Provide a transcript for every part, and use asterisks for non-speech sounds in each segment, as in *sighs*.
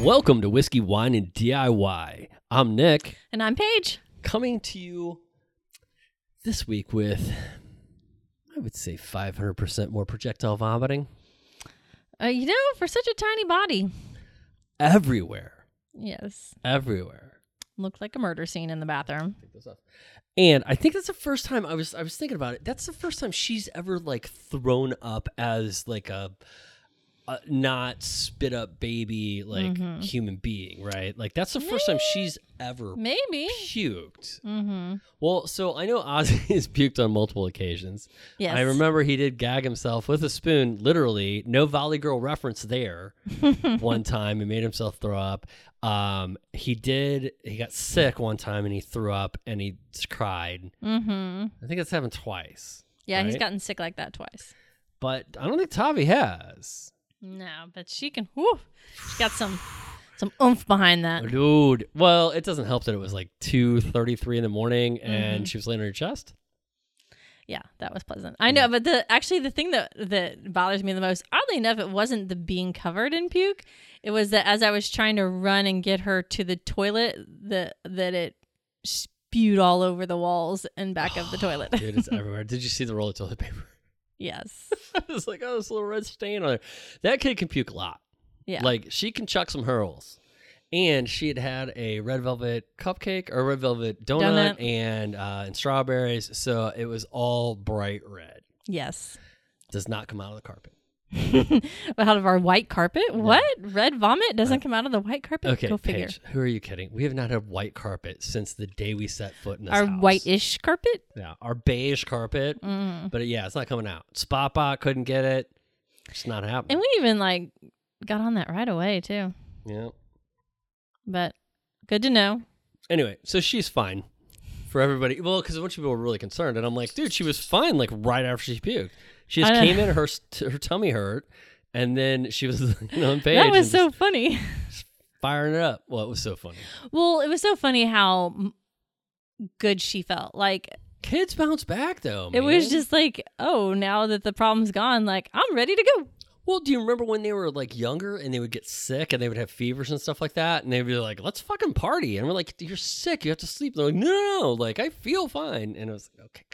Welcome to Whiskey, Wine, and DIY. I'm Nick, And I'm Paige. coming to you this week with, I would say, 500% more projectile vomiting Uh, you know, for such a tiny body, everywhere. yes, Everywhere. looked like a murder scene in the bathroom. Take those off. And I think that's the first time I was I was thinking about it. That's the first time she's ever like thrown up as like a, a not spit up baby like Mhm. human being, right? Like that's the first time she's ever Maybe. puked. Mm-hmm. Well, so I know Ozzy *laughs* has puked on multiple occasions. Yes. I remember he did gag himself with a spoon, literally. No Valley Girl reference there. *laughs* one time and made himself throw up. Um, he did. He got sick one time and he threw up and he cried. Mm-hmm. I think that's happened twice. Yeah, he's gotten sick like that twice. But I don't think Tavi has. No, but she can. Whew, she's got some some oomph behind that. Dude. Well, it doesn't help that it was like two thirty three in the morning and Mhm. she was laying on her chest. Yeah, that was pleasant. I know, but the actually the thing that that bothers me the most, oddly enough, it wasn't the being covered in puke. It was that as I was trying to run and get her to the toilet, that that it spewed all over the walls and back of the *sighs* toilet. Dude, it's *laughs* everywhere. Did you see the roll of toilet paper? Yes. *laughs* I was like, oh, this little red stain on there. That kid can puke a lot. Yeah. Like she can chuck some hurls. And she had had a red velvet cupcake or red velvet donut, Donut. and uh, and strawberries, so it was all bright red. yes. Does not come out of the carpet. *laughs* out of our white carpet? What? Red vomit doesn't come out of the white carpet? Okay, Go figure. Paige, who are you kidding? We have not had white carpet since the day we set foot in this Our house. white-ish carpet? yeah, our beige carpet. Mm. But yeah, it's not coming out. Spotbot couldn't get it. It's not happening. And we even like got on that right away too. yeah. But good to know. Anyway, so she's fine for everybody. Well, because a bunch of people were really concerned, and I'm like, dude, she was fine. Like right after she puked, she just came in, her her tummy hurt, and then she was *laughs* you know on page. that was so funny. firing it up. Well, it was so funny. well, it was so funny how m- good she felt. Like Kids bounce back though. it was just like, oh, now that the problem's gone, like I'm ready to go. Well, do you remember when they were like younger and they would get sick and they would have fevers and stuff like that, and they'd be like, "Let's fucking party," and we're like, "You're sick. You have to sleep." They're like, "No, no, no. Like I feel fine," and it was like, "Okay,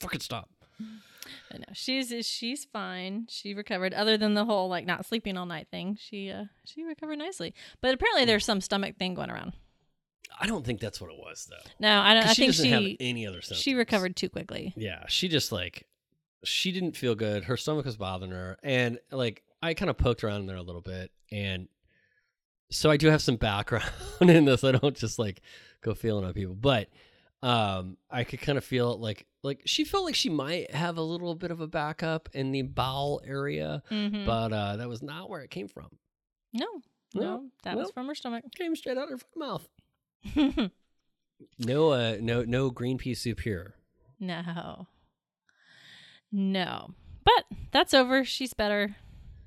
fucking stop." I know she's she's fine. She recovered. Other than the whole like not sleeping all night thing, she uh she recovered nicely. But apparently there's some stomach thing going around. I don't think that's what it was though. No, I don't. I she think doesn't have any other symptoms. she recovered too quickly. Yeah, she just like she didn't feel good. Her stomach was bothering her, and like I kind of poked around in there a little bit, and so I do have some background *laughs* in this. I don't just like go feeling on people, but um, I could kind of feel it like like she felt like she might have a little bit of a backup in the bowel area, Mm-hmm. but uh, that was not where it came from. no, no, Well, that was from her stomach. Came straight out of her mouth. *laughs* No, uh, no, no green pea soup here. no, no. But that's over. She's better.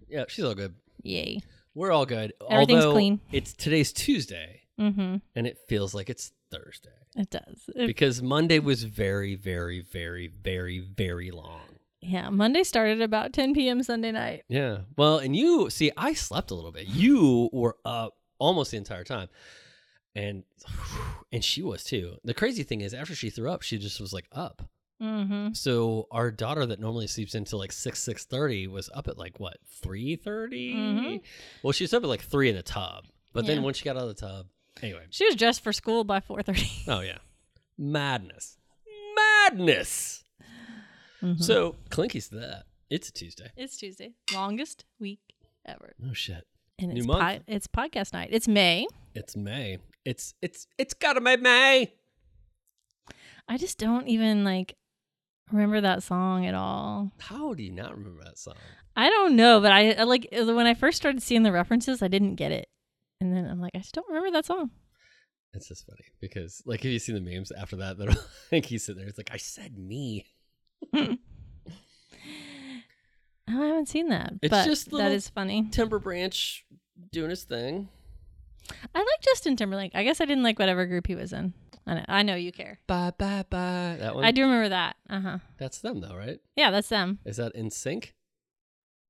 Yeah, she's all good. Yay. We're all good. Everything's Although clean. It's today's Tuesday, Mm-hmm. and it feels like it's Thursday It does. It- because Monday was very, very, very, very, very long. yeah. Monday started about 10 p.m. Sunday night. Yeah. Well, and you see, I slept a little bit. You were up almost the entire time, and *sighs* and she was too. The crazy thing is, after she threw up, she just was like up. Mm-hmm. So our daughter that normally sleeps until like six six thirty was up at like what three Mhm. Well, she was up at like three in the tub, but then Yeah. once she got out of the tub, anyway. She was dressed for school by 4:30. *laughs* Oh yeah, madness, madness. Mhm. So Clinky's that. It's a Tuesday. it's Tuesday, longest week ever, Oh shit. and New it's month. po- it's podcast night. It's May. It's May. It's it's it's gotta be May. I just don't even like remember that song at all. How do you not remember that song? I don't know, but I I, like when I first started seeing the references, I didn't get it, and then I'm like, I just don't remember that song. It's just funny because like have you seen the memes after that? *laughs* That like he's sitting there. It's like I said me. *laughs* Oh, I haven't seen that, It's but just that is funny. Timber Branch doing his thing. I like Justin Timberlake. I guess I didn't like whatever group he was in. I know, I know you care. Bye bye bye. That one. I do remember that. Uh huh. That's them though, right? Yeah, that's them. Is that NSYNC?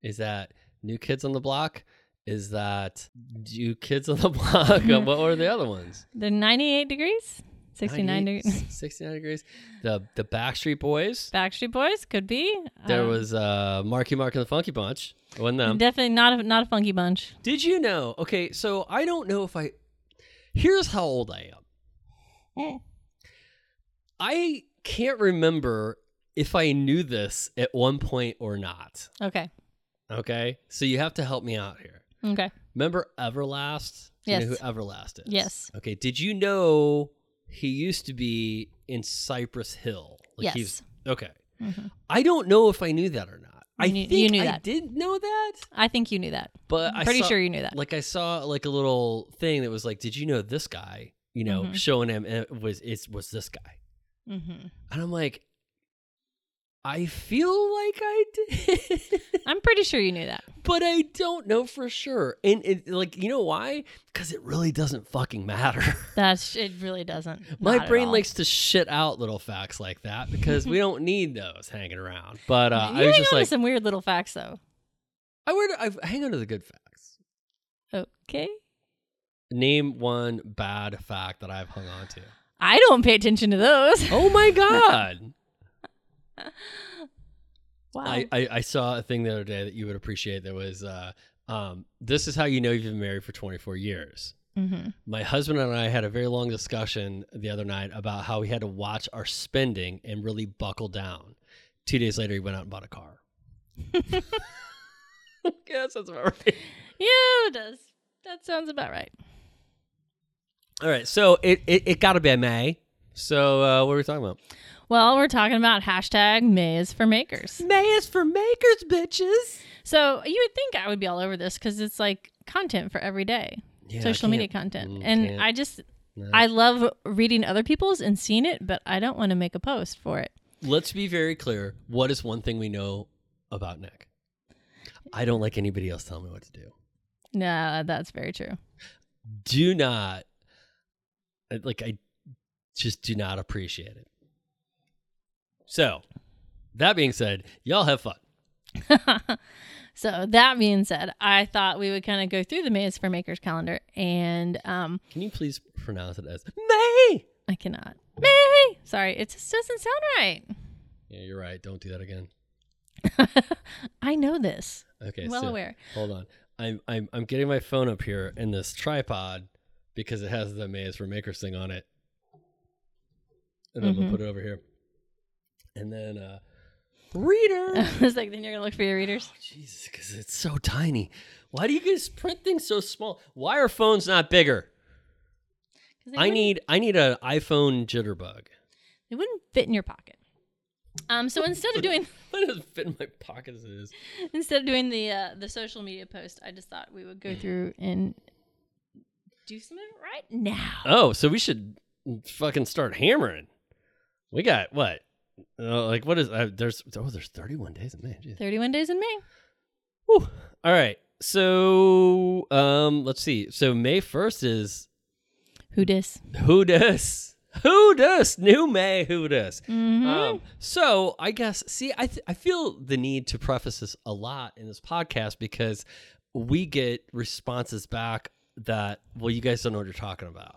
Is that New Kids on the Block is that you kids on the *laughs* block. what were the other ones? *laughs* The 98 degrees, 69 degrees. *laughs* 69 degrees. The the Backstreet Boys. Backstreet Boys could be. There Um, was uh, Marky Mark and the Funky Bunch. Wasn't them. definitely not a not a funky bunch. Did you know? Okay, so I don't know if I. Here's how old I am. I can't remember if I knew this at one point or not. Okay. Okay, so you have to help me out here. Okay. Remember Everlast? Do You know Yes. who Everlast is? Yes. Okay. Did you know he used to be in Cypress Hill? Yes. he's- okay. Mhm. I don't know if I knew that or not. I knew- think you knew I that. did know that, I think you knew that. but I'm I pretty saw- sure you knew that. like I saw like a little thing that was like, "Did you know this guy?" You know, Mhm. showing him it was it was this guy, Mm-hmm. and I'm like, I feel like I did, I'm pretty sure you knew that. but I don't know for sure. And it, like, you know why? Because it really doesn't fucking matter. *laughs* That's it. Really doesn't. My Not brain likes to shit out little facts like that because we don't need those hanging around. But uh, you I was just like, some weird little facts though. I would I hang on to the good facts. Okay. Name one bad fact that I've hung on to. I don't pay attention to those. Oh my *laughs* god. *laughs* wow. I, I, I saw a thing the other day that you would appreciate that was uh, um, this is how you know you've been married for 24 years. hmm My husband and I had a very long discussion the other night about how we had to watch our spending and really buckle down. Two days later, he went out and bought a car. *laughs* yes, that's about right. Yeah, it does. That sounds about right. All right, so it, it, it got to be May. So uh, what are we talking about? Well, we're talking about hashtag May is for makers. May is for makers, bitches. So you would think I would be all over this because it's like content for every day, Yeah, social media content, mm, and can't. I just No. I love reading other people's and seeing it, but I don't want to make a post for it. Let's be very clear. What is one thing we know about Nick? I don't like anybody else telling me what to do. No, that's very true. Do not, like, I just do not appreciate it. So, that being said, y'all have fun. *laughs* so that being said, I thought we would kind of go through the is for Makers calendar, and um, Can you please pronounce it as May? I cannot. May. Sorry, it just doesn't sound right. Yeah, you're right. Don't do that again. *laughs* I know this. Okay, well so aware. hold on. I'm I'm I'm getting my phone up here in this tripod because it has the is for Makers thing on it, and I'm Mhm. gonna put it over here, and then uh, reader. *laughs* I was like, then you're gonna look for your readers. Jesus, because it's so tiny. Why do you guys print things so small? Why are phones not bigger? 'Cause they I wouldn't- need I need an iPhone jitterbug. They wouldn't fit in your pocket. Um, so instead of doing *laughs* It doesn't fit in my pocket as it is. instead of doing the uh, the social media post, I just thought we would go through and do some of it right now. Oh, so we should fucking start hammering. We got what? Uh, like what is? Uh, there's oh, there's 31 days in May. Jeez. 31 days in May. Whew. All right. So um, let's see. So May 1st is Who dis? who does who does new May who does. Mm-hmm. Um, so I guess see, I th- I feel the need to preface this a lot in this podcast because we get responses back that well, you guys don't know what you're talking about.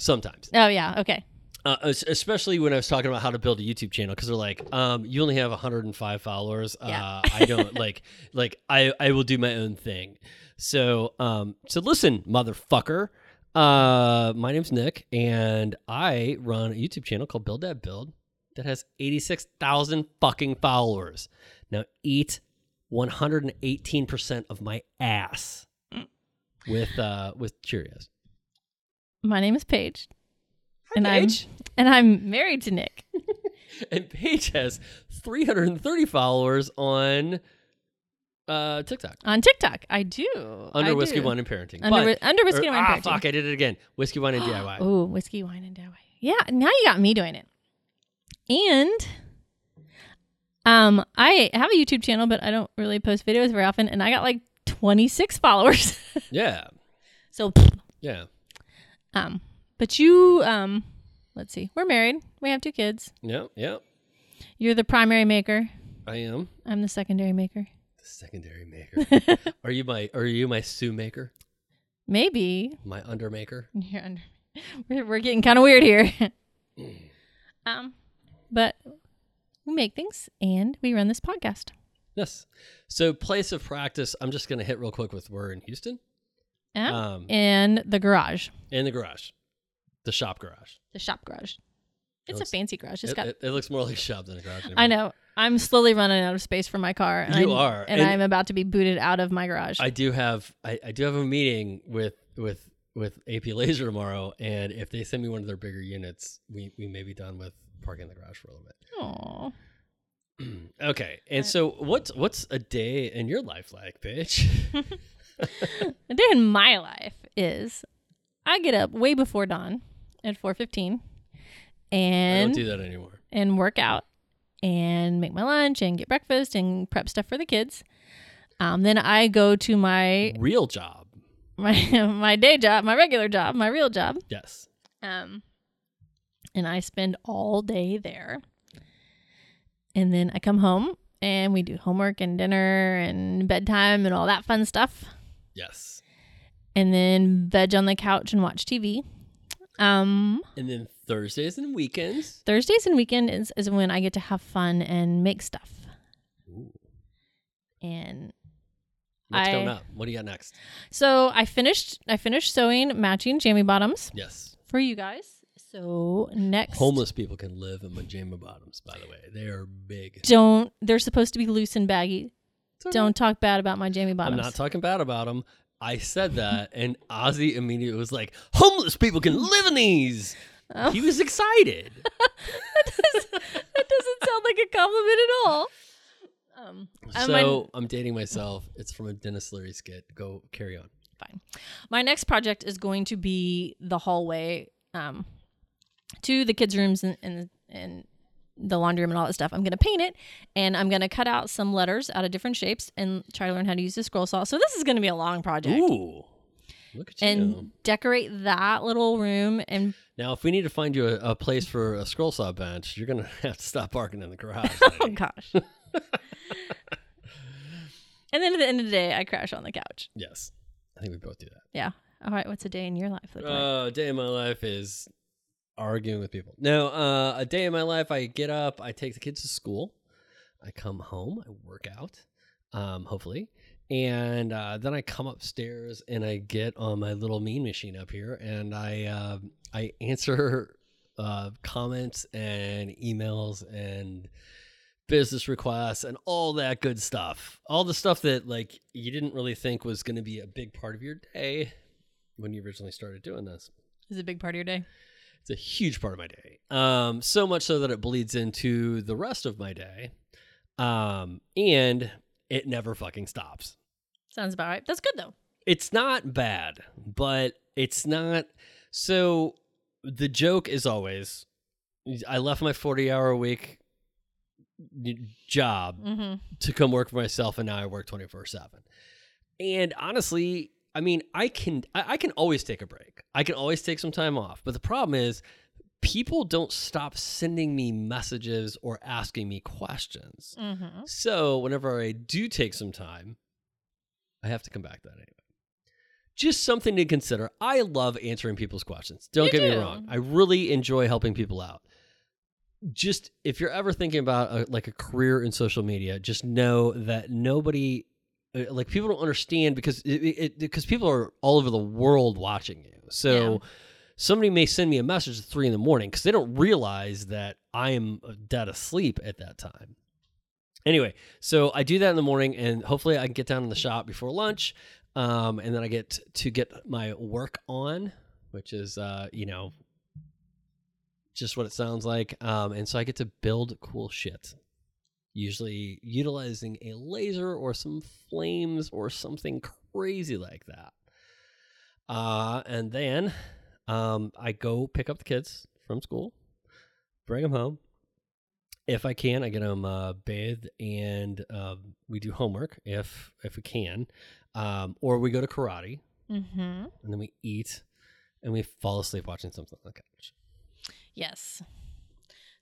Sometimes, oh yeah. Okay. Uh, especially when I was talking about how to build a YouTube channel, because they're like, um, you only have 105 followers. Yeah. Uh, I don't *laughs* like, like I I will do my own thing. So um, so listen, motherfucker. Uh, my name's Nick, and I run a YouTube channel called Build That Build that has 86,000 fucking followers. Now eat 118 percent of my ass with uh with Cheerios. My name is Paige, Hi, and Paige. I'm and I'm married to Nick. *laughs* and Paige has 330 followers on uh, TikTok On TikTok, I do. under I Whiskey do. Wine and Parenting. Under, But- under whiskey or- wine ah, parenting. fuck! I did it again. Whiskey Wine and DIY. *gasps* Oh, whiskey wine and DIY. Yeah, now you got me doing it. And um, I have a YouTube channel, but I don't really post videos very often, and I got like 26 followers. *laughs* Yeah, so, yeah, um, but you um, let's see, we're married. We have two kids. yeah, yeah. You're the primary maker. I am. I'm the secondary maker. The secondary maker. *laughs* are you my are you my Sue maker? Maybe. My undermaker? *laughs* You're under- We're, we're getting kind of weird here. um, but we make things and we run this podcast. Yes. So place of practice, I'm just gonna hit real quick with we're in Houston. Yeah. Um in the garage, in the garage. The shop garage. the shop garage. It's looks- a fancy garage. It's It, got. it, it looks more like a shop than a garage. I know. I'm slowly running out of space for my car. And You I'm, are, and, and- I'm about to be booted out of my garage. I do have I, I do have a meeting with with with AP Lazer tomorrow, and if they send me one of their bigger units, we we may be done with parking in the garage for a little Aw. bit. *clears throat* okay, and so what's what's a day in your life like, bitch? *laughs* A day in my life is I get up way before dawn at 4:15 and I don't do that anymore. and work out and make my lunch and get breakfast and prep stuff for the kids. Um, then I go to my Real job, *laughs* my my day job, my regular job, my real job. yes. Um, and I spend all day there. And then I come home and we do homework and dinner and bedtime and all that fun stuff. Yes. And then veg on the couch and watch TV. Um, And then Thursdays and weekends. Thursdays and weekend is, is when I get to have fun and make stuff. Ooh. And What's I- going up? What do you got next? so I finished I finished sewing matching jammy bottoms Yes. for you guys. So next Homeless people can live in pajama bottoms, by the way. They are big. don't they're supposed to be loose and baggy. Okay. Don't talk bad about my jammy bottoms. I'm not talking bad about them. I said that, and Ozzy immediately was like, "Homeless people can live in these." Oh. He was excited. *laughs* that doesn't sound like a compliment at all. Um, my- so I'm dating myself. It's from a Denis Leary skit. Go carry on. fine. My next project is going to be the hallway um, to the kids' rooms and, and and the laundry room and all that stuff. I'm going to paint it, and I'm going to cut out some letters out of different shapes and try to learn how to use the scroll saw. So this is going to be a long project. Ooh, look at And you. decorate that little room and Now, if we need to find you a, a place for a scroll saw bench, you're gonna *laughs* have to stop parking in the garage. *laughs* oh gosh. *laughs* and then at the end of the day, I crash on the couch. yes, I think we both do that. Yeah. All right. What's a day in your life look like? Uh, a day in my life is arguing with people. No, uh, a day in my life, I get up, I take the kids to school, I come home, I work out, um, hopefully, and uh, then I come upstairs and I get on my little mean machine up here, and I uh, I answer *laughs* uh, comments and emails and business requests and all that good stuff. All the stuff that like you didn't really think was going to be a big part of your day when you originally started doing this. Is it a big part of your day? It's a huge part of my day. Um, so much so that it bleeds into the rest of my day. Um, and it never fucking stops. Sounds about right. That's good though. It's not bad, but it's not so the joke is always I left my 40 hour a week job Mm-hmm. to come work for myself and now I work 24 7. And honestly, I mean, I can I, I can always take a break. I can always take some time off. But the problem is people don't stop sending me messages or asking me questions. Mm-hmm. So whenever I do take some time, I have to come back to that anyway. Just something to consider. I love answering people's questions. Don't You get me wrong. I really enjoy helping people out. Just if you're ever thinking about a, like a career in social media, just know that nobody, like people don't understand because it, it, because people are all over the world watching you. So Yeah. somebody may send me a message at three in the morning because they don't realize that I am uh, dead asleep at that time. Anyway, so I do that in the morning, and hopefully I can get down in the shop before lunch, um, and then I get to get my work on, which is uh, you know just what it sounds like, um, and so I get to build cool shit. Usually utilizing a laser or some flames or something crazy like that. Uh, and then um, I go pick up the kids from school, bring them home. If I can, I get them uh, bathed, and um, we do homework if if we can, um, or we go to karate, Mm-hmm. and then we eat, and we fall asleep watching something on the couch. Yes.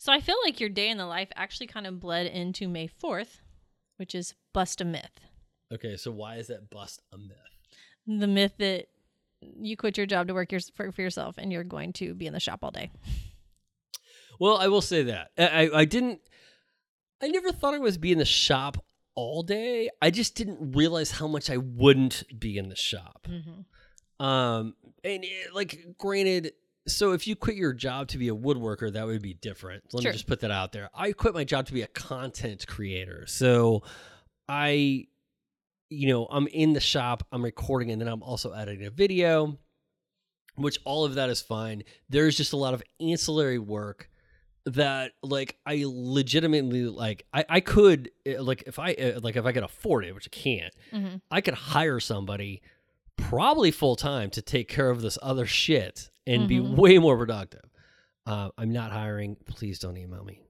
So I feel like your day in the life actually kind of bled into May 4th which is bust a myth. Okay, so why is that bust a myth? The myth that you quit your job to work your, for, for yourself and you're going to be in the shop all day. Well, I will say that I, I didn't. I never thought I was be in the shop all day. I just didn't realize how much I wouldn't be in the shop. Mm-hmm. Um, and it, like, granted, so if you quit your job to be a woodworker, that would be different. Let Sure. me just put that out there. I quit my job to be a content creator. So I, you know, I'm in the shop, I'm recording, and then I'm also editing a video, which all of that is fine. There's just a lot of ancillary work that like I legitimately like I, I could uh, like if I uh, like if I could afford it, which I can't, Mm-hmm. I could hire somebody probably full time to take care of this other shit and be Mhm. way more productive. Uh, I'm not hiring. Please don't email me.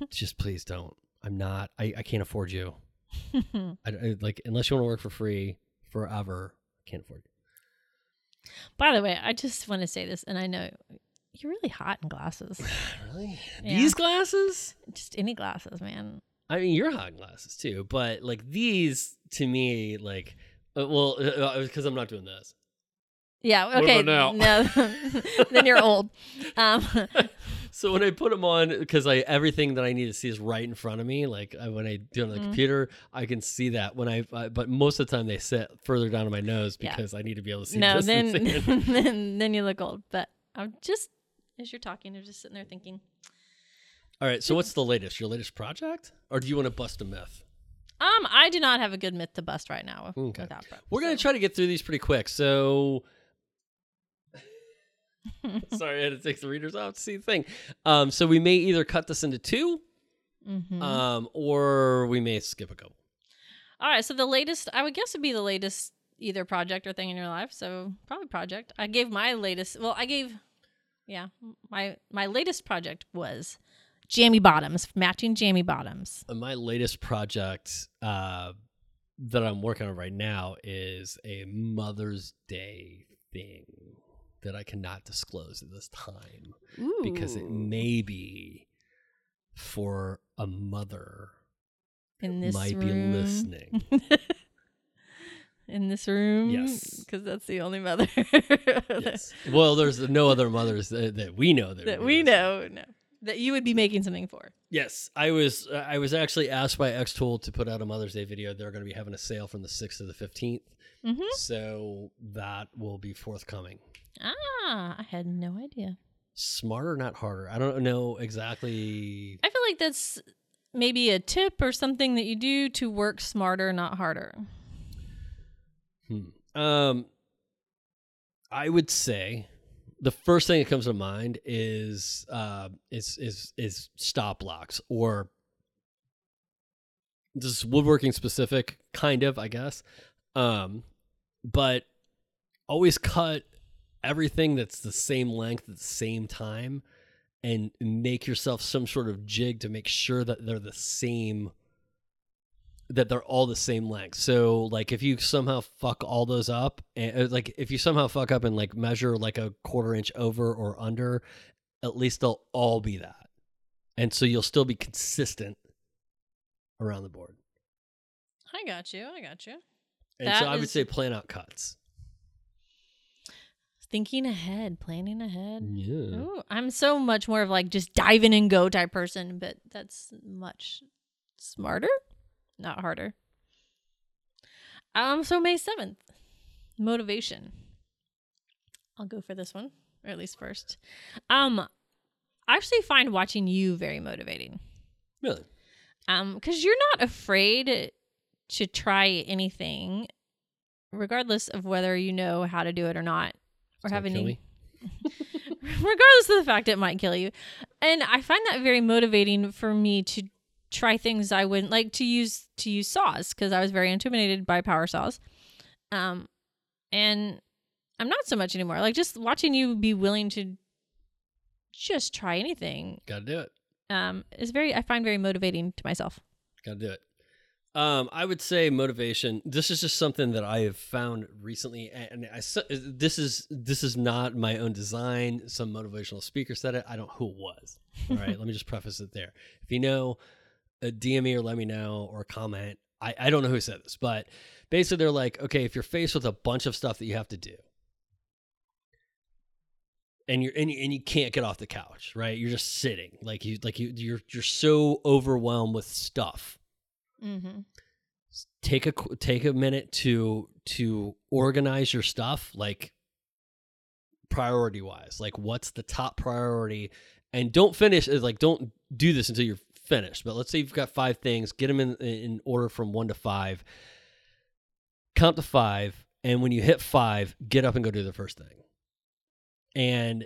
*laughs* Just please don't. I'm not. I, I can't afford you. *laughs* I, I- like unless you want to work for free forever. I can't afford you. By the way, I just want to say this, and I know you're really hot in glasses. *sighs* Really? Yeah. These glasses? just any glasses, man. I mean, you're hot in glasses too, but like these to me, like, uh, well, because I'm not doing this. Yeah. Okay. No, *laughs* then you're old. *laughs* Um, *laughs* So when I put them on, because I everything that I need to see is right in front of me. Like I, when I do it on the Mhm. computer, I can see that. When I, uh, but most of the time they sit further down on my nose Yeah. because I need to be able to see. no, then then then you look old. But I'm just as you're talking, I'm just sitting there thinking. All right. So what's the latest? Your latest project, or do you want to bust a myth? Um, I do not have a good myth to bust right now. Okay. Without prep, We're gonna so- try to get through these pretty quick. So. *laughs* Sorry, I had to take the readers off to see the thing. Um, so we may either cut this into 2 Mhm. um, or we may skip a couple. All right, so the latest, I would guess, would be the latest either project or thing in your life. So probably project. I gave my latest. Well, I gave, yeah, my my latest project was jammy bottoms, matching jammy bottoms. Uh, my latest project uh, that I'm working on right now is a Mother's Day thing that I cannot disclose at this time because it may be for a mother in this might room. be listening. *laughs* in this room, Yes. because that's the only mother yes. Well, there's no other mothers that, that we know that, that we know, no, that you would be making something for. Yes, I was. Uh, I was actually asked by xTool to put out a Mother's Day video. They're going to be having a sale from the sixth to the 15th Mm-hmm. so that will be forthcoming. Ah, I had no idea. Smarter, not harder. I don't know exactly. I feel like that's maybe a tip or something that you do to work smarter, not harder. Hmm. Um, I would say the first thing that comes to mind is uh, is is is stop blocks or this is woodworking specific, kind of, I guess. Um, but always cut everything that's the same length at the same time and make yourself some sort of jig to make sure that they're the same that they're all the same length. So like if you somehow fuck all those up and uh, like if you somehow fuck up and like measure like a quarter inch over or under, at least they'll all be that. And so you'll still be consistent around the board. I got you. I got you. And That so I would say plan out cuts. Thinking ahead, planning ahead. Yeah. Ooh, I'm so much more of like just dive in and go type person, but that's much smarter, not harder. Um, so May 7th, motivation. I'll go for this one, or at least first. Um, I actually find watching you very motivating. Really? Um, because you're not afraid to try anything, regardless of whether you know how to do it or not, or have any me? *laughs* regardless of the fact it might kill you. And I find that very motivating for me to try things I wouldn't like to use to use saws because I was very intimidated by power saws. Um and I'm not so much anymore. Like just watching you be willing to just try anything Got to do it. um is very I find very motivating to myself. Got to do it. Um, I would say motivation. This is just something that I have found recently, and I this is this is not my own design. Some motivational speaker said it. I don't know who it was. All right, *laughs* let me just preface it there. If you know, DM me or let me know or comment. I, I don't know who said this, but basically they're like, okay, if you're faced with a bunch of stuff that you have to do, and you're and you, and you can't get off the couch, right? You're just sitting, like you like you you're you're so overwhelmed with stuff. Mm-hmm. Take a take a minute to to organize your stuff, like priority wise. Like, what's the top priority? And don't finish is like don't do this until you're finished. But let's say you've got five things, get them in in order from one to five. Count to five, and when you hit five, get up and go do the first thing. And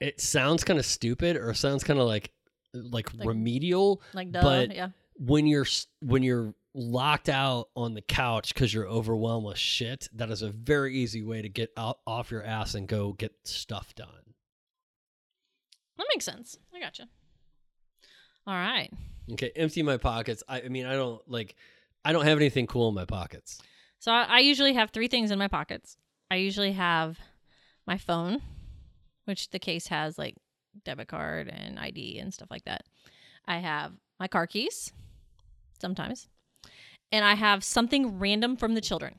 it sounds kind of stupid, or sounds kind of like, like Like- remedial. Like duh, But- yeah. When you're when you're locked out on the couch because you're overwhelmed with shit, that is a very easy way to get out off your ass and go get stuff done. That makes sense. I gotcha. All right. Okay, empty my pockets. I, I mean, I don't like. I don't have anything cool in my pockets. So I, I usually have three things in my pockets. I usually have my phone, which the case has like debit card and ID and stuff like that. I have my car keys, sometimes, and I have something random from the children.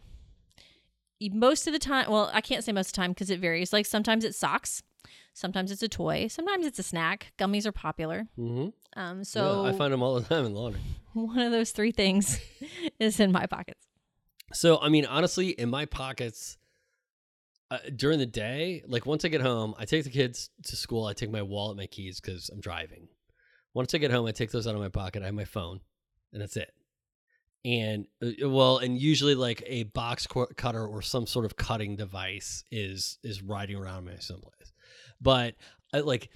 Most of the time, well, I can't say most of the time because it varies. Like sometimes it's socks, sometimes it's a toy, sometimes it's a snack. Gummies are popular. Mm-hmm. Um, so I find them all the time in laundry. *laughs* one of those three things *laughs* is in my pockets. So, I mean, honestly, in my pockets uh, during the day, like once I get home, I take the kids to school. I take my wallet, my keys, because I'm driving. Once I get home, I take those out of my pocket. I have my phone, and that's it. And uh, well, and usually like a box cutter or some sort of cutting device is is riding around me someplace. But I like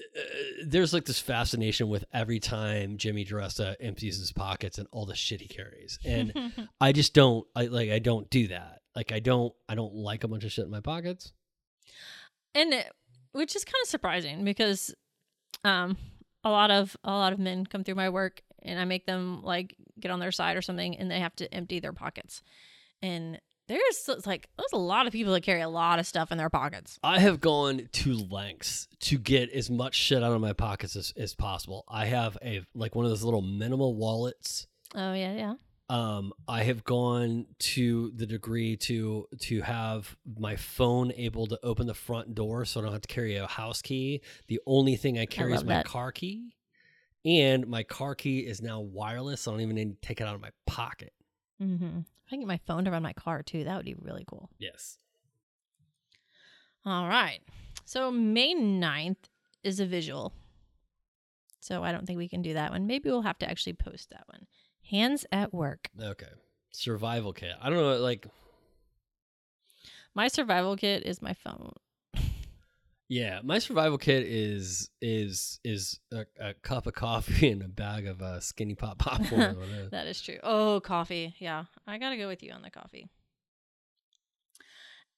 uh, there's like this fascination with every time Jimmy DiResta empties his pockets and all the shit he carries, and *laughs* I just don't I like I don't do that. Like I don't I don't like a bunch of shit in my pockets. and it, which is kind of surprising because um a lot of a lot of men come through my work and I make them like get on their side or something and they have to empty their pockets. And there's like there's a lot of people that carry a lot of stuff in their pockets. I have gone to lengths to get as much shit out of my pockets as, as possible. I have a like one of those little minimal wallets. Oh yeah, yeah. Um, I have gone to the degree to to have my phone able to open the front door, so I don't have to carry a house key. The only thing I carry is my that. car key, and my car key is now wireless. So I don't even need to take it out of my pocket. Mm-hmm. If I can get my phone to run my car too, that would be really cool. Yes. All right. So May 9th is a visual. So I don't think we can do that one. Maybe we'll have to actually post that one. Hands at work. Okay. Survival kit. I don't know. Like, My survival kit is my phone. Yeah, my survival kit is is is a, a cup of coffee *laughs* and a bag of uh, skinny pop popcorn. *laughs* That is true. Oh, coffee. Yeah. I got to go with you on the coffee.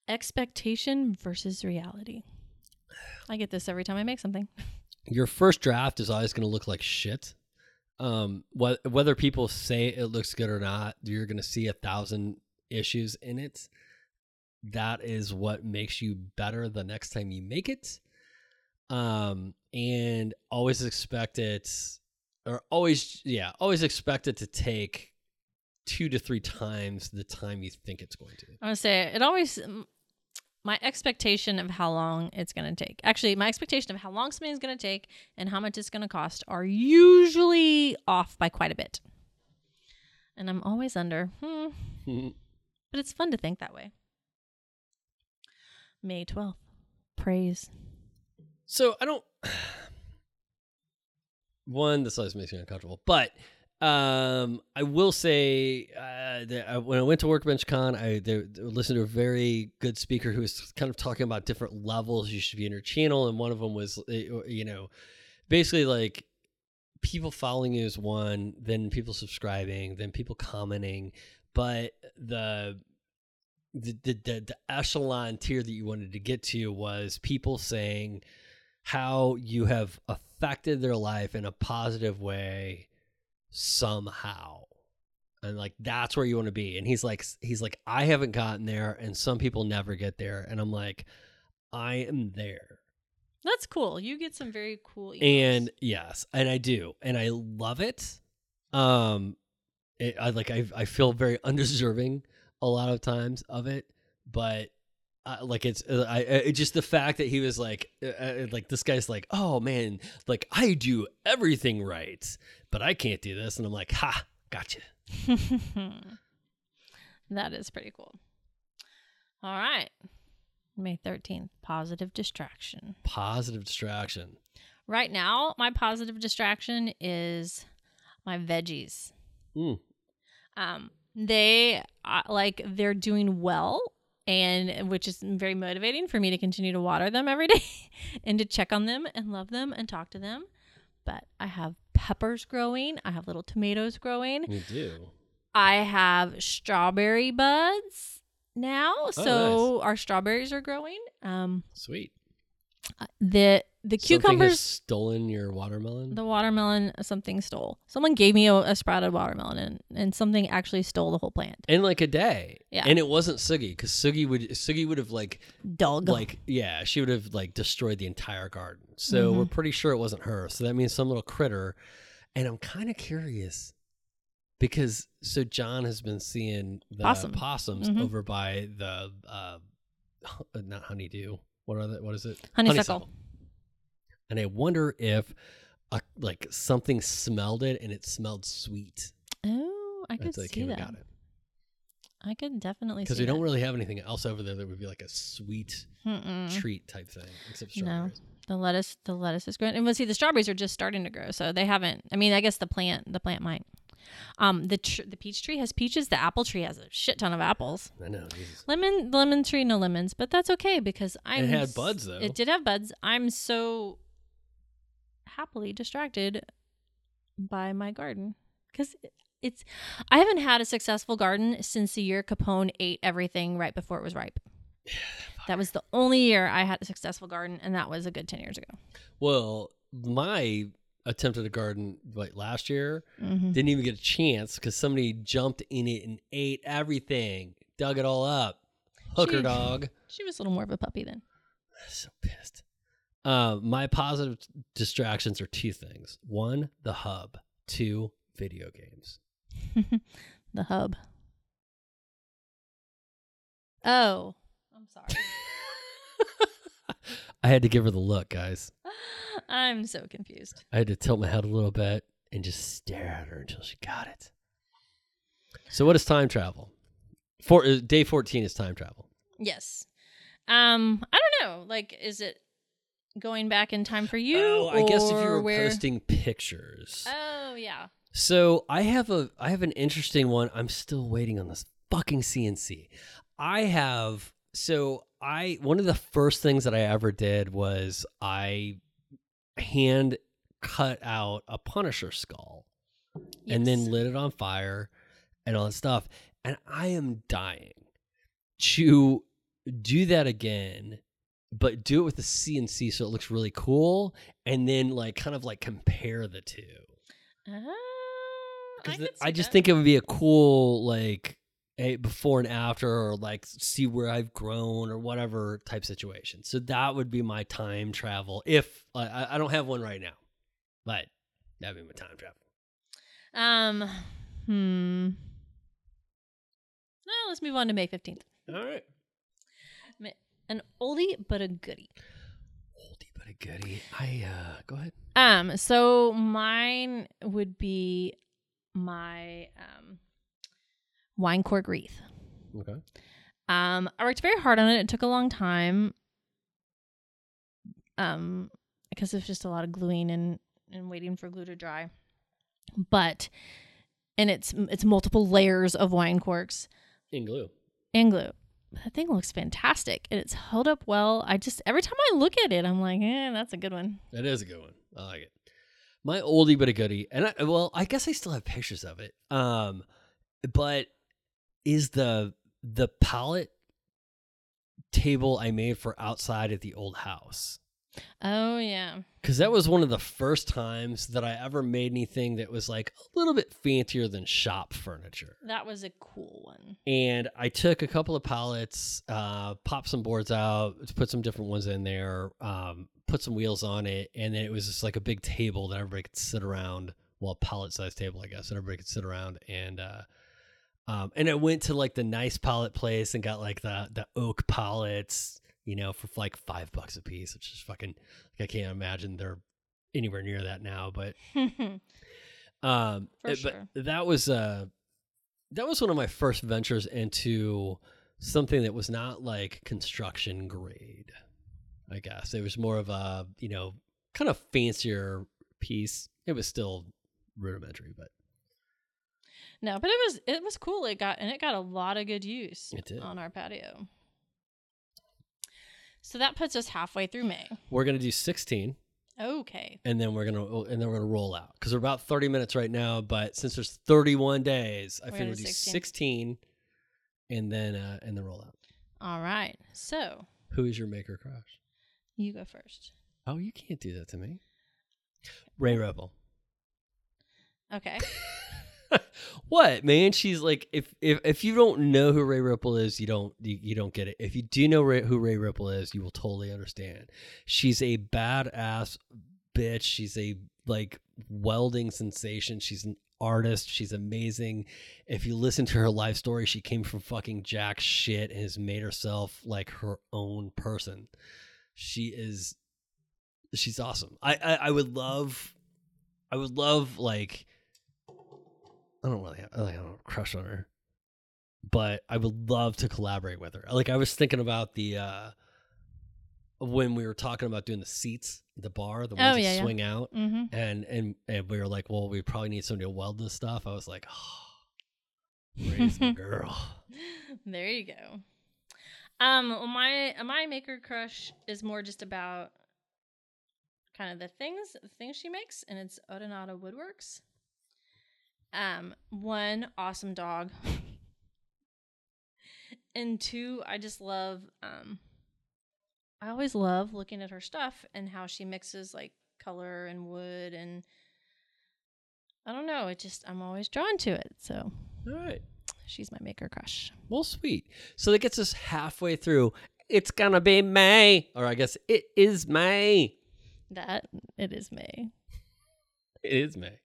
Expectation versus reality. I get this every time I make something. *laughs* Your first draft is always going to look like shit. Um, wh- whether people say it looks good or not, you're going to see a thousand issues in it. That is what makes you better the next time you make it. Um, and always expect it, or always, yeah, always expect it to take two to three times the time you think it's going to. I want to say it always, my expectation of how long it's going to take. Actually, my expectation of how long something is going to take and how much it's going to cost are usually off by quite a bit. And I'm always under, hmm, *laughs* but it's fun to think that way. May 12th. Praise. So I don't. *sighs* One, this always makes me uncomfortable, but um, I will say uh, that I, when I went to Workbench Con, I they, they listened to a very good speaker who was kind of talking about different levels you should be in your channel, and one of them was uh, you know basically like people following you is one, then people subscribing, then people commenting, but the the, the the the echelon tier that you wanted to get to was people saying how you have affected their life in a positive way somehow and like that's where you want to be and he's like he's like i haven't gotten there and some people never get there and i'm like i am there That's cool. You get some very cool emails. And yes, and I do, and I love it. Um, it, I like I I feel very undeserving a lot of times of it, but. Uh, like it's uh, I, it just the fact that he was like uh, uh, like this guy's like oh man like I do everything right but I can't do this and I'm like ha gotcha *laughs* that is pretty cool. All right. May 13th, positive distraction. positive distraction Right now, my positive distraction is my veggies. Mm. Um, they uh, like they're doing well, and which is very motivating for me to continue to water them every *laughs* day and to check on them and love them and talk to them. But I have peppers growing. I have little tomatoes growing. you do I have strawberry buds now, so our strawberries are growing. Um, sweet the the Something has cucumbers stolen your watermelon the watermelon something stole someone gave me a, a sprouted watermelon and, and something actually stole the whole plant in like a day. Yeah. And it wasn't Sugi because Sugi would Sugi would have like dog like yeah she would have like destroyed the entire garden. So we're Mhm. pretty sure it wasn't her. So that means some little critter. And I'm kind of curious because so John has been seeing the Possum. possums Mhm. over by the uh not honeydew. What are the, what is it? Honeysuckle. And I wonder if a, like something smelled it and it smelled sweet. oh i could see that got it. i could definitely Because we don't really have anything else over there that would be like a sweet Mm-mm. treat type thing, except No. strawberries. the lettuce the lettuce is growing and well see the strawberries are just starting to grow so they haven't i mean i guess the plant the plant might um the tr- the peach tree has peaches the apple tree has a shit ton of apples I know. Jesus. lemon the lemon tree no lemons but that's okay because It had buds, though. it did have buds i'm so happily distracted by my garden because it's i haven't had a successful garden since the year capone ate everything right before it was ripe *sighs* that was the only year i had a successful garden and that was a good 10 years ago Well, my attempt at a garden like last year Mhm. didn't even get a chance because somebody jumped in it and ate everything, dug it all up. Hooker She- dog. she was a little more of a puppy then *sighs* So pissed. Uh, my positive distractions are two things. One, the hub. Two, video games. *laughs* the hub oh i'm sorry *laughs* I had to give her the look, guys. *laughs* i'm so confused I had to tilt my head a little bit and just stare at her until she got it. So, what is time travel? For uh, day fourteen is time travel. Yes. Um, I don't know. Like, is it going back in time for you? oh, I guess if you were where... posting pictures. Oh yeah. So I have a I have an interesting one. I'm still waiting on this fucking CNC. I have so I one of the first things that I ever did was I hand cut out a Punisher skull and then lit it on fire and all that stuff. And I am dying to do that again, but do it with the CNC so it looks really cool, and then like kind of like compare the two. Oh, I, could I just that. think it would be a cool like a before and after, or like see where I've grown or whatever type situation. So that would be my time travel. If I, I don't have one right now, but that'd be my time travel. Um. Hmm. No, let's move on to May fifteenth. All right. An oldie but a goodie. Oldie but a goodie. I uh go ahead. Um. So mine would be my um wine cork wreath. Okay. Um, I worked very hard on it. It took a long time. Um, because it's just a lot of gluing and and waiting for glue to dry. But and it's it's multiple layers of wine corks In glue. and glue. That thing looks fantastic and it's held up well. I just every time I look at it, I'm like, eh, that's a good one. That is a good one. I like it. My oldie but a goodie, and I, well, I guess I still have pictures of it. Um, but is the the pallet table I made for outside at the old house. Oh yeah. because that was one of the first times that I ever made anything that was like a little bit fancier than shop furniture. That was a cool one. And I took a couple of pallets, uh, popped some boards out, put some different ones in there, um, put some wheels on it, and then it was just like a big table that everybody could sit around. Well, pallet sized table, I guess, that everybody could sit around. And uh, um, and I went to like the nice pallet place and got like the the oak pallets, you know, for like five bucks a piece, which is fucking like I can't imagine they're anywhere near that now. But *laughs* um, For sure. but that was uh, that was one of my first ventures into something that was not like construction grade. I guess it was more of a you know kind of fancier piece. It was still rudimentary, but no, but it was it was cool. It got and it got a lot of good use on our patio. So that puts us halfway through May. we're gonna do sixteen. Okay. and then we're gonna and then we're gonna roll out because we're about 30 minutes right now but since there's 31 days i We're figure gonna we'll do 16. 16 and then uh and then roll out All right. So who is your maker crush you go first. oh you can't do that to me Rae Ripple Okay. *laughs* *laughs* what man? She's like if if if you don't know who Rae Ripple is you don't you, you don't get it. If you do know ray, who Rae Ripple is you will totally understand. She's a badass bitch. She's a like welding sensation. She's an artist. She's amazing. If you listen to her life story she came from fucking jack shit and has made herself like her own person. She is she's awesome. I i, I would love i would love like I don't really have, I don't crush on her, but I would love to collaborate with her. Like I was thinking about the uh when we were talking about doing the seats the bar, the ones Oh, yeah, that yeah. swing out, Mm-hmm. and and and we were like, well, we probably need somebody to weld this stuff. I was like, oh, Rae's my girl. There you go. Um, well, my my maker crush is more just about kind of the things the things she makes, and it's Odonata Woodworks. Um, one awesome dog, and two, I just love. Um, I always love looking at her stuff and how she mixes like color and wood and. I don't know. It just I'm always drawn to it. So All right. she's my maker crush. Well, sweet. So that gets us halfway through. It's gonna be May, or I guess it is May. That it is May. It is May.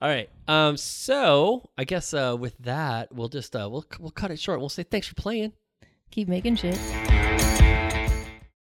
All right. Um. So I guess uh, with that, we'll just uh, we'll we'll cut it short. We'll say thanks for playing. Keep making shit.